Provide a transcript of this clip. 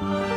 Yeah.